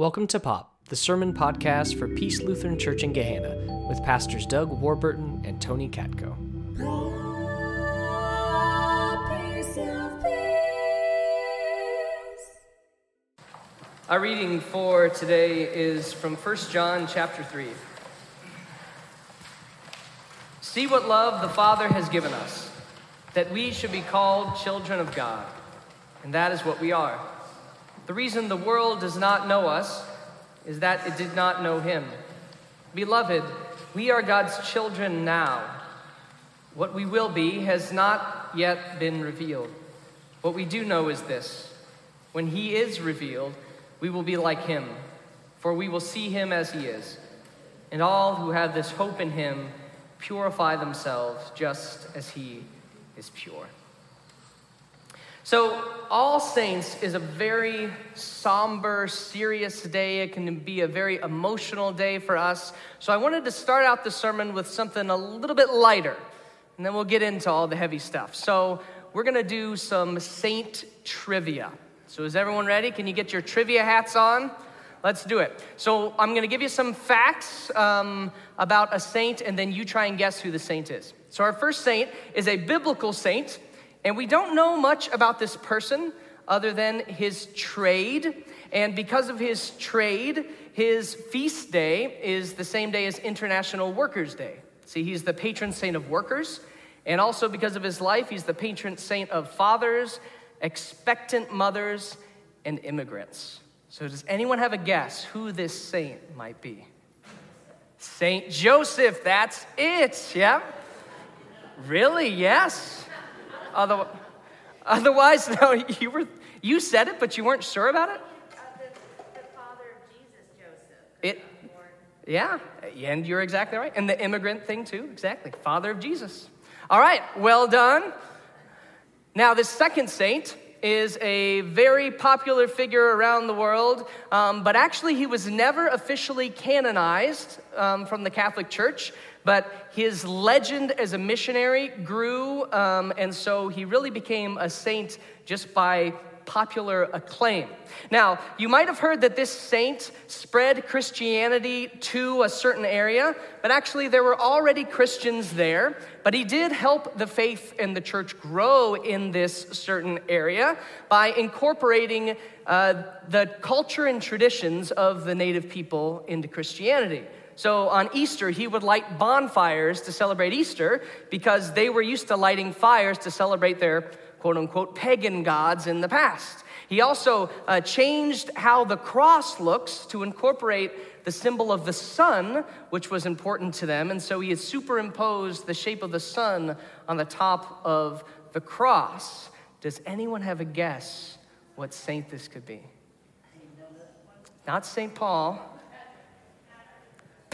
Welcome to Pop, the sermon podcast for Peace Lutheran Church in Gahanna with pastors Doug Warburton and Tony Katko. Our reading for today is from 1 John chapter 3. See what love the Father has given us, that we should be called children of God, and that is what we are. The reason the world does not know us is that it did not know him. Beloved, we are God's children now. What we will be has not yet been revealed. What we do know is this when he is revealed, we will be like him, for we will see him as he is. And all who have this hope in him purify themselves just as he is pure. So, All Saints is a very somber, serious day. It can be a very emotional day for us. So, I wanted to start out the sermon with something a little bit lighter, and then we'll get into all the heavy stuff. So, we're going to do some saint trivia. So, is everyone ready? Can you get your trivia hats on? Let's do it. So, I'm going to give you some facts um, about a saint, and then you try and guess who the saint is. So, our first saint is a biblical saint. And we don't know much about this person other than his trade. And because of his trade, his feast day is the same day as International Workers' Day. See, he's the patron saint of workers. And also because of his life, he's the patron saint of fathers, expectant mothers, and immigrants. So, does anyone have a guess who this saint might be? Saint Joseph, that's it, yeah? Really? Yes. Otherwise, otherwise, no, you were you said it, but you weren't sure about it. Uh, the, the father of Jesus, Joseph. It, yeah, and you're exactly right. And the immigrant thing too, exactly. Father of Jesus. All right, well done. Now, this second saint is a very popular figure around the world, um, but actually, he was never officially canonized um, from the Catholic Church. But his legend as a missionary grew, um, and so he really became a saint just by popular acclaim. Now, you might have heard that this saint spread Christianity to a certain area, but actually there were already Christians there. But he did help the faith and the church grow in this certain area by incorporating uh, the culture and traditions of the native people into Christianity. So on Easter, he would light bonfires to celebrate Easter because they were used to lighting fires to celebrate their quote unquote pagan gods in the past. He also uh, changed how the cross looks to incorporate the symbol of the sun, which was important to them. And so he has superimposed the shape of the sun on the top of the cross. Does anyone have a guess what saint this could be? Not St. Paul.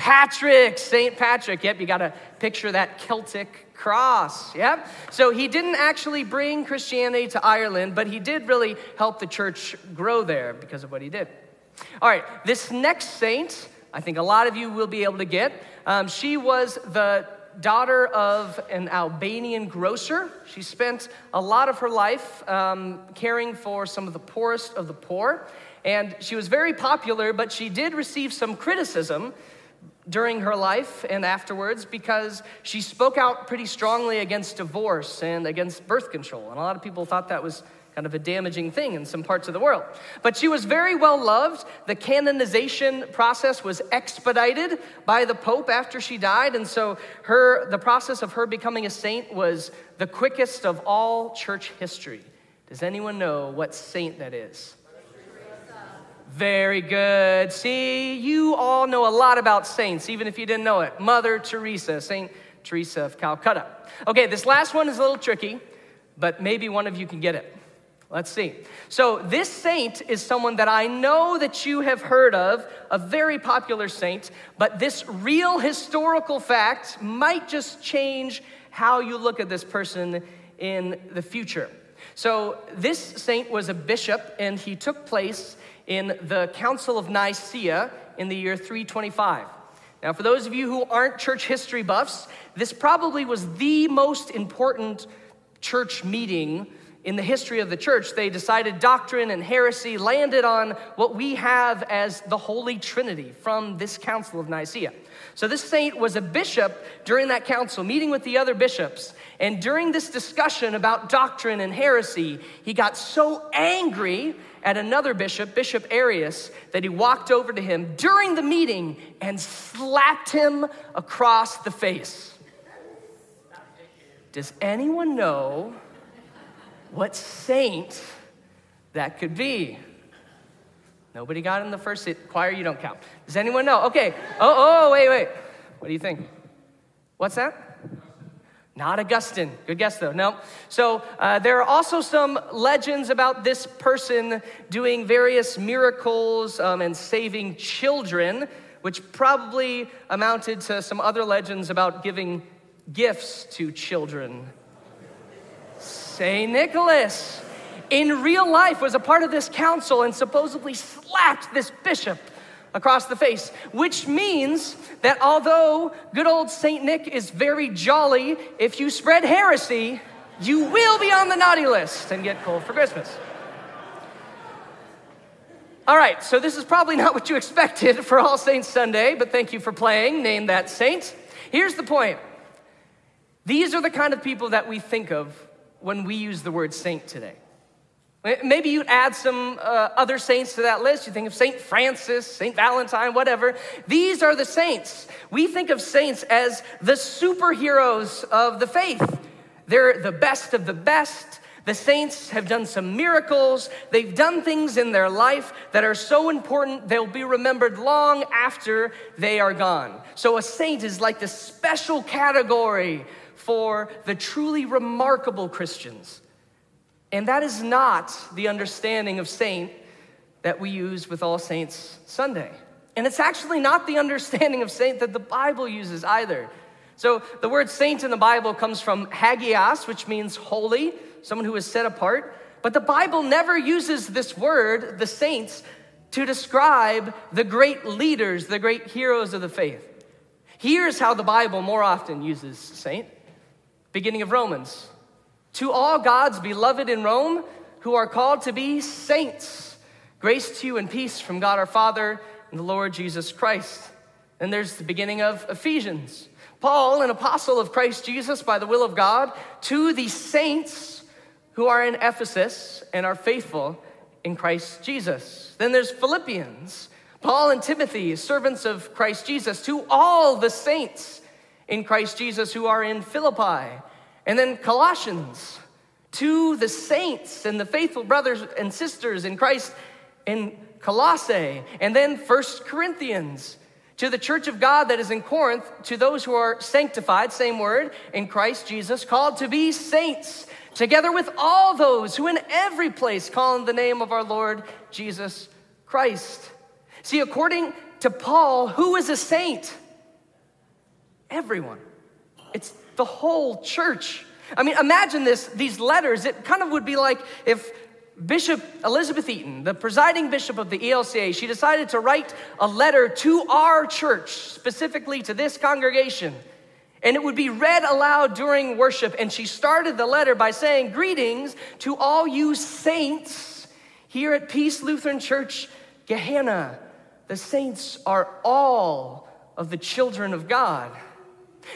Patrick, St. Patrick. Yep, you got to picture that Celtic cross. Yep. So he didn't actually bring Christianity to Ireland, but he did really help the church grow there because of what he did. All right, this next saint, I think a lot of you will be able to get. Um, she was the daughter of an Albanian grocer. She spent a lot of her life um, caring for some of the poorest of the poor. And she was very popular, but she did receive some criticism during her life and afterwards because she spoke out pretty strongly against divorce and against birth control. And a lot of people thought that was kind of a damaging thing in some parts of the world. But she was very well loved. The canonization process was expedited by the pope after she died, and so her the process of her becoming a saint was the quickest of all church history. Does anyone know what saint that is? Very good. See, you all know a lot about saints, even if you didn't know it. Mother Teresa, Saint Teresa of Calcutta. Okay, this last one is a little tricky, but maybe one of you can get it. Let's see. So, this saint is someone that I know that you have heard of, a very popular saint, but this real historical fact might just change how you look at this person in the future. So, this saint was a bishop, and he took place in the Council of Nicaea in the year 325. Now, for those of you who aren't church history buffs, this probably was the most important church meeting in the history of the church, they decided doctrine and heresy landed on what we have as the Holy Trinity from this Council of Nicaea. So, this saint was a bishop during that council, meeting with the other bishops. And during this discussion about doctrine and heresy, he got so angry at another bishop, Bishop Arius, that he walked over to him during the meeting and slapped him across the face. Does anyone know what saint that could be? Nobody got in the first. Choir, you don't count. Does anyone know? Okay. Oh, oh, wait, wait. What do you think? What's that? Not Augustine. Good guess, though. No. So uh, there are also some legends about this person doing various miracles um, and saving children, which probably amounted to some other legends about giving gifts to children. St. Nicholas, in real life, was a part of this council and supposedly slapped this bishop across the face, which means that although good old St. Nick is very jolly, if you spread heresy, you will be on the naughty list and get cold for Christmas. All right, so this is probably not what you expected for All Saints Sunday, but thank you for playing Name That Saint. Here's the point these are the kind of people that we think of when we use the word saint today. Maybe you'd add some uh, other saints to that list. You think of St. Francis, St. Valentine, whatever. These are the saints. We think of saints as the superheroes of the faith. They're the best of the best. The saints have done some miracles. They've done things in their life that are so important they'll be remembered long after they are gone. So a saint is like the special category for the truly remarkable Christians. And that is not the understanding of saint that we use with All Saints Sunday. And it's actually not the understanding of saint that the Bible uses either. So the word saint in the Bible comes from hagios, which means holy, someone who is set apart. But the Bible never uses this word, the saints, to describe the great leaders, the great heroes of the faith. Here's how the Bible more often uses saint. Beginning of Romans to all God's beloved in Rome who are called to be saints, grace to you and peace from God our Father and the Lord Jesus Christ. And there's the beginning of Ephesians. Paul, an apostle of Christ Jesus by the will of God, to the saints who are in Ephesus and are faithful in Christ Jesus. Then there's Philippians. Paul and Timothy, servants of Christ Jesus, to all the saints in Christ Jesus who are in Philippi and then Colossians, to the saints and the faithful brothers and sisters in Christ in Colossae. And then First Corinthians, to the church of God that is in Corinth, to those who are sanctified, same word, in Christ Jesus, called to be saints, together with all those who in every place call on the name of our Lord Jesus Christ. See, according to Paul, who is a saint? Everyone. It's the whole church. I mean, imagine this, these letters. It kind of would be like if Bishop Elizabeth Eaton, the presiding bishop of the ELCA, she decided to write a letter to our church, specifically to this congregation. And it would be read aloud during worship. And she started the letter by saying, Greetings to all you saints here at Peace Lutheran Church, Gahanna. The saints are all of the children of God.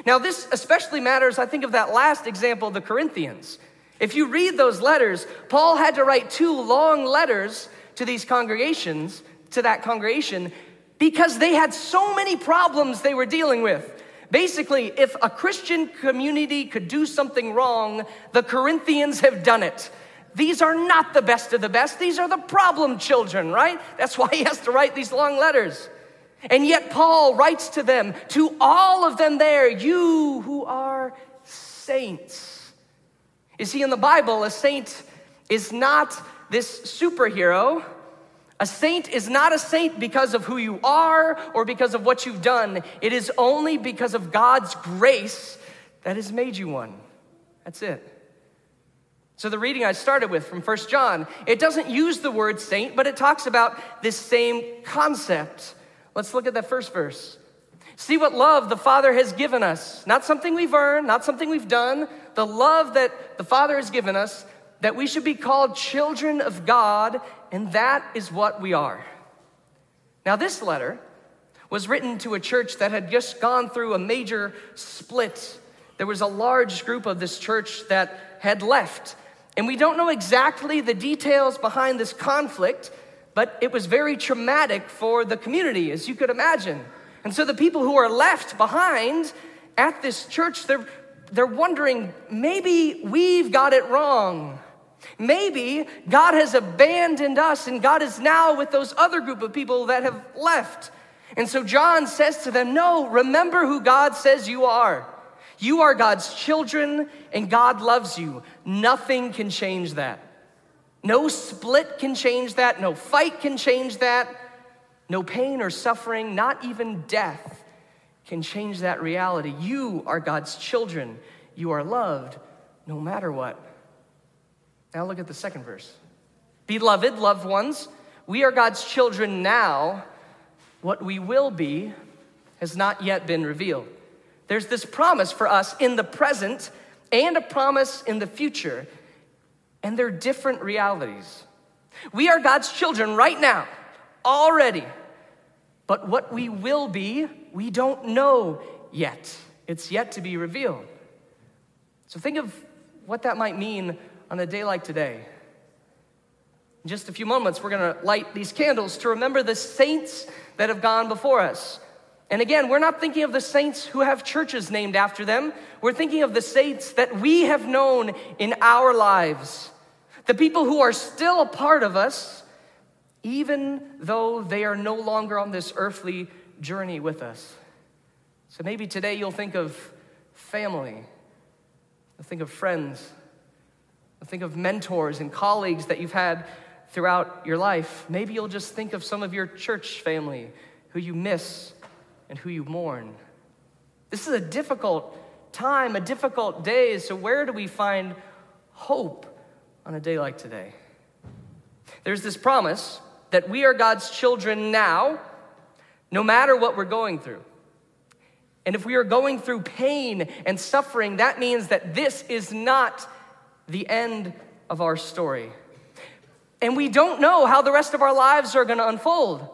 Now, this especially matters, I think, of that last example, the Corinthians. If you read those letters, Paul had to write two long letters to these congregations, to that congregation, because they had so many problems they were dealing with. Basically, if a Christian community could do something wrong, the Corinthians have done it. These are not the best of the best. These are the problem children, right? That's why he has to write these long letters. And yet, Paul writes to them, to all of them there, you who are saints. You see, in the Bible, a saint is not this superhero. A saint is not a saint because of who you are or because of what you've done. It is only because of God's grace that has made you one. That's it. So, the reading I started with from First John, it doesn't use the word saint, but it talks about this same concept. Let's look at that first verse. See what love the Father has given us. Not something we've earned, not something we've done. The love that the Father has given us, that we should be called children of God, and that is what we are. Now, this letter was written to a church that had just gone through a major split. There was a large group of this church that had left. And we don't know exactly the details behind this conflict, but it was very traumatic for the community, as you could imagine. And so the people who are left behind at this church, they're, they're wondering maybe we've got it wrong. Maybe God has abandoned us and God is now with those other group of people that have left. And so John says to them, No, remember who God says you are. You are God's children and God loves you. Nothing can change that. No split can change that. No fight can change that. No pain or suffering, not even death, can change that reality. You are God's children. You are loved no matter what. Now look at the second verse. Beloved, loved ones, we are God's children now. What we will be has not yet been revealed. There's this promise for us in the present and a promise in the future, and they're different realities. We are God's children right now, already, but what we will be, we don't know yet. It's yet to be revealed. So think of what that might mean on a day like today. In just a few moments, we're going to light these candles to remember the saints that have gone before us. And again, we're not thinking of the saints who have churches named after them. We're thinking of the saints that we have known in our lives. The people who are still a part of us, even though they are no longer on this earthly journey with us. So maybe today you'll think of family, you'll think of friends, Think of mentors and colleagues that you've had throughout your life. Maybe you'll just think of some of your church family who you miss and who you mourn. This is a difficult time, a difficult day. So, where do we find hope on a day like today? There's this promise that we are God's children now, no matter what we're going through. And if we are going through pain and suffering, that means that this is not the end of our story. And we don't know how the rest of our lives are going to unfold.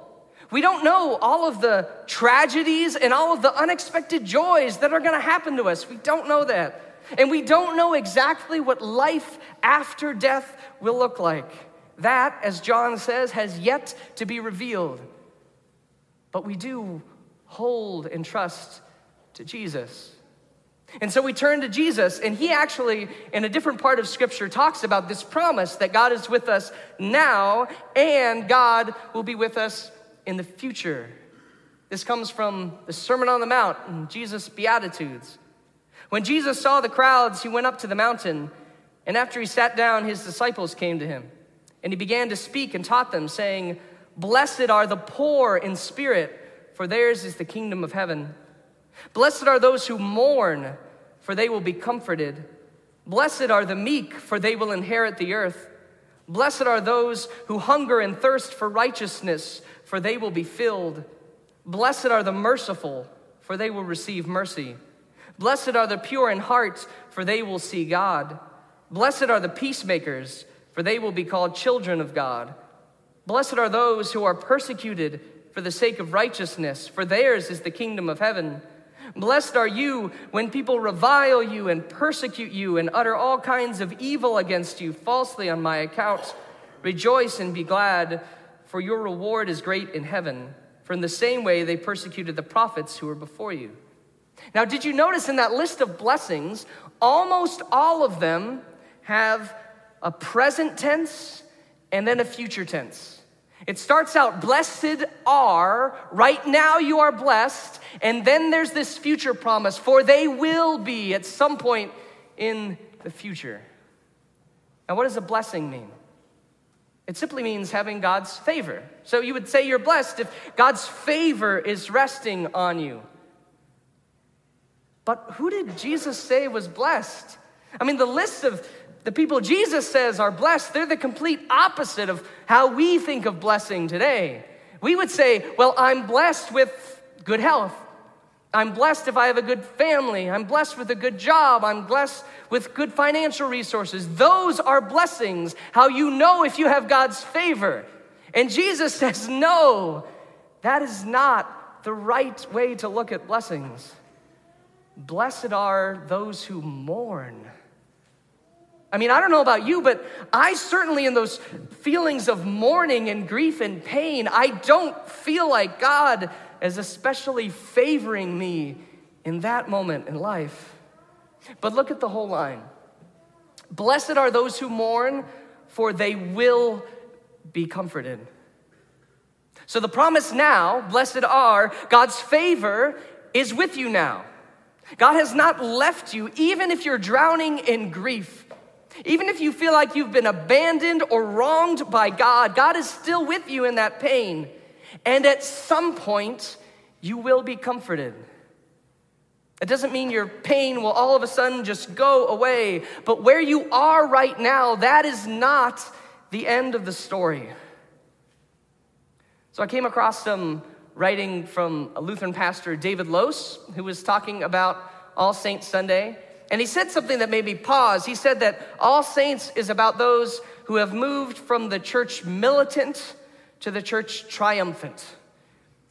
We don't know all of the tragedies and all of the unexpected joys that are going to happen to us. We don't know that. And we don't know exactly what life after death will look like. That, as John says, has yet to be revealed. But we do hold and trust to Jesus. And so we turn to Jesus, and he actually, in a different part of Scripture, talks about this promise that God is with us now and God will be with us in the future. This comes from the Sermon on the Mount and Jesus' Beatitudes. When Jesus saw the crowds, he went up to the mountain, and after he sat down, his disciples came to him. And he began to speak and taught them, saying, Blessed are the poor in spirit, for theirs is the kingdom of heaven. Blessed are those who mourn, for they will be comforted. Blessed are the meek, for they will inherit the earth. Blessed are those who hunger and thirst for righteousness, for they will be filled. Blessed are the merciful, for they will receive mercy. Blessed are the pure in heart, for they will see God. Blessed are the peacemakers, for they will be called children of God. Blessed are those who are persecuted for the sake of righteousness, for theirs is the kingdom of heaven. Blessed are you when people revile you and persecute you and utter all kinds of evil against you falsely on my account. Rejoice and be glad, for your reward is great in heaven. For in the same way they persecuted the prophets who were before you. Now, did you notice in that list of blessings, almost all of them have a present tense and then a future tense? It starts out, blessed are, right now you are blessed, and then there's this future promise, for they will be at some point in the future. Now, what does a blessing mean? It simply means having God's favor. So you would say you're blessed if God's favor is resting on you. But who did Jesus say was blessed? I mean, the list of the people Jesus says are blessed, they're the complete opposite of how we think of blessing today. We would say, Well, I'm blessed with good health. I'm blessed if I have a good family. I'm blessed with a good job. I'm blessed with good financial resources. Those are blessings. How you know if you have God's favor. And Jesus says, no, that is not the right way to look at blessings. Blessed are those who mourn. I mean, I don't know about you, but I certainly, in those feelings of mourning and grief and pain, I don't feel like God is especially favoring me in that moment in life. But look at the whole line Blessed are those who mourn, for they will be comforted. So the promise now, blessed are, God's favor is with you now. God has not left you, even if you're drowning in grief. Even if you feel like you've been abandoned or wronged by God, God is still with you in that pain. And at some point, you will be comforted. It doesn't mean your pain will all of a sudden just go away, but where you are right now, that is not the end of the story. So I came across some writing from a Lutheran pastor, David Lose, who was talking about All Saints Sunday. And he said something that made me pause. He said that All Saints is about those who have moved from the church militant to the church triumphant.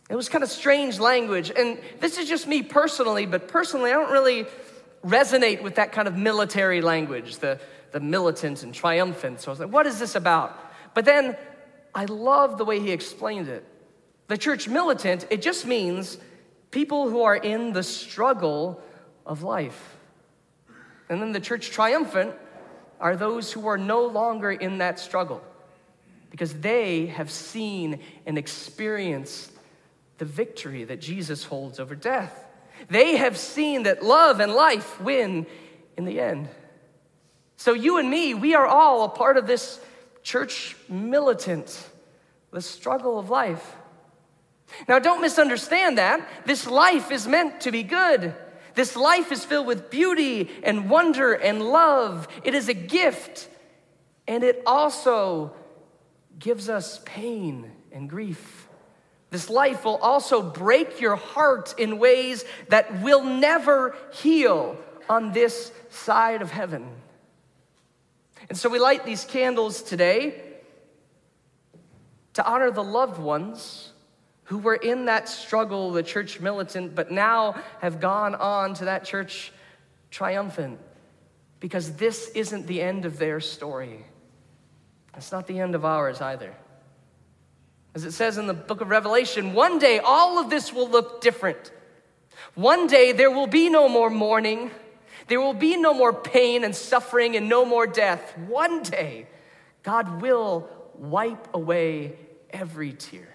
It was kind of strange language. And this is just me personally, but personally, I don't really resonate with that kind of military language, the, the militant and triumphant. So I was like, what is this about? But then I love the way he explained it. The church militant, it just means people who are in the struggle of life. And then the church triumphant are those who are no longer in that struggle because they have seen and experienced the victory that Jesus holds over death. They have seen that love and life win in the end. So, you and me, we are all a part of this church militant, the struggle of life. Now, don't misunderstand that. This life is meant to be good. This life is filled with beauty and wonder and love. It is a gift, and it also gives us pain and grief. This life will also break your heart in ways that will never heal on this side of heaven. And so we light these candles today to honor the loved ones who were in that struggle, the church militant, but now have gone on to that church triumphant because this isn't the end of their story. It's not the end of ours either. As it says in the book of Revelation, one day all of this will look different. One day there will be no more mourning, there will be no more pain and suffering and no more death. One day God will wipe away every tear.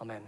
Amen.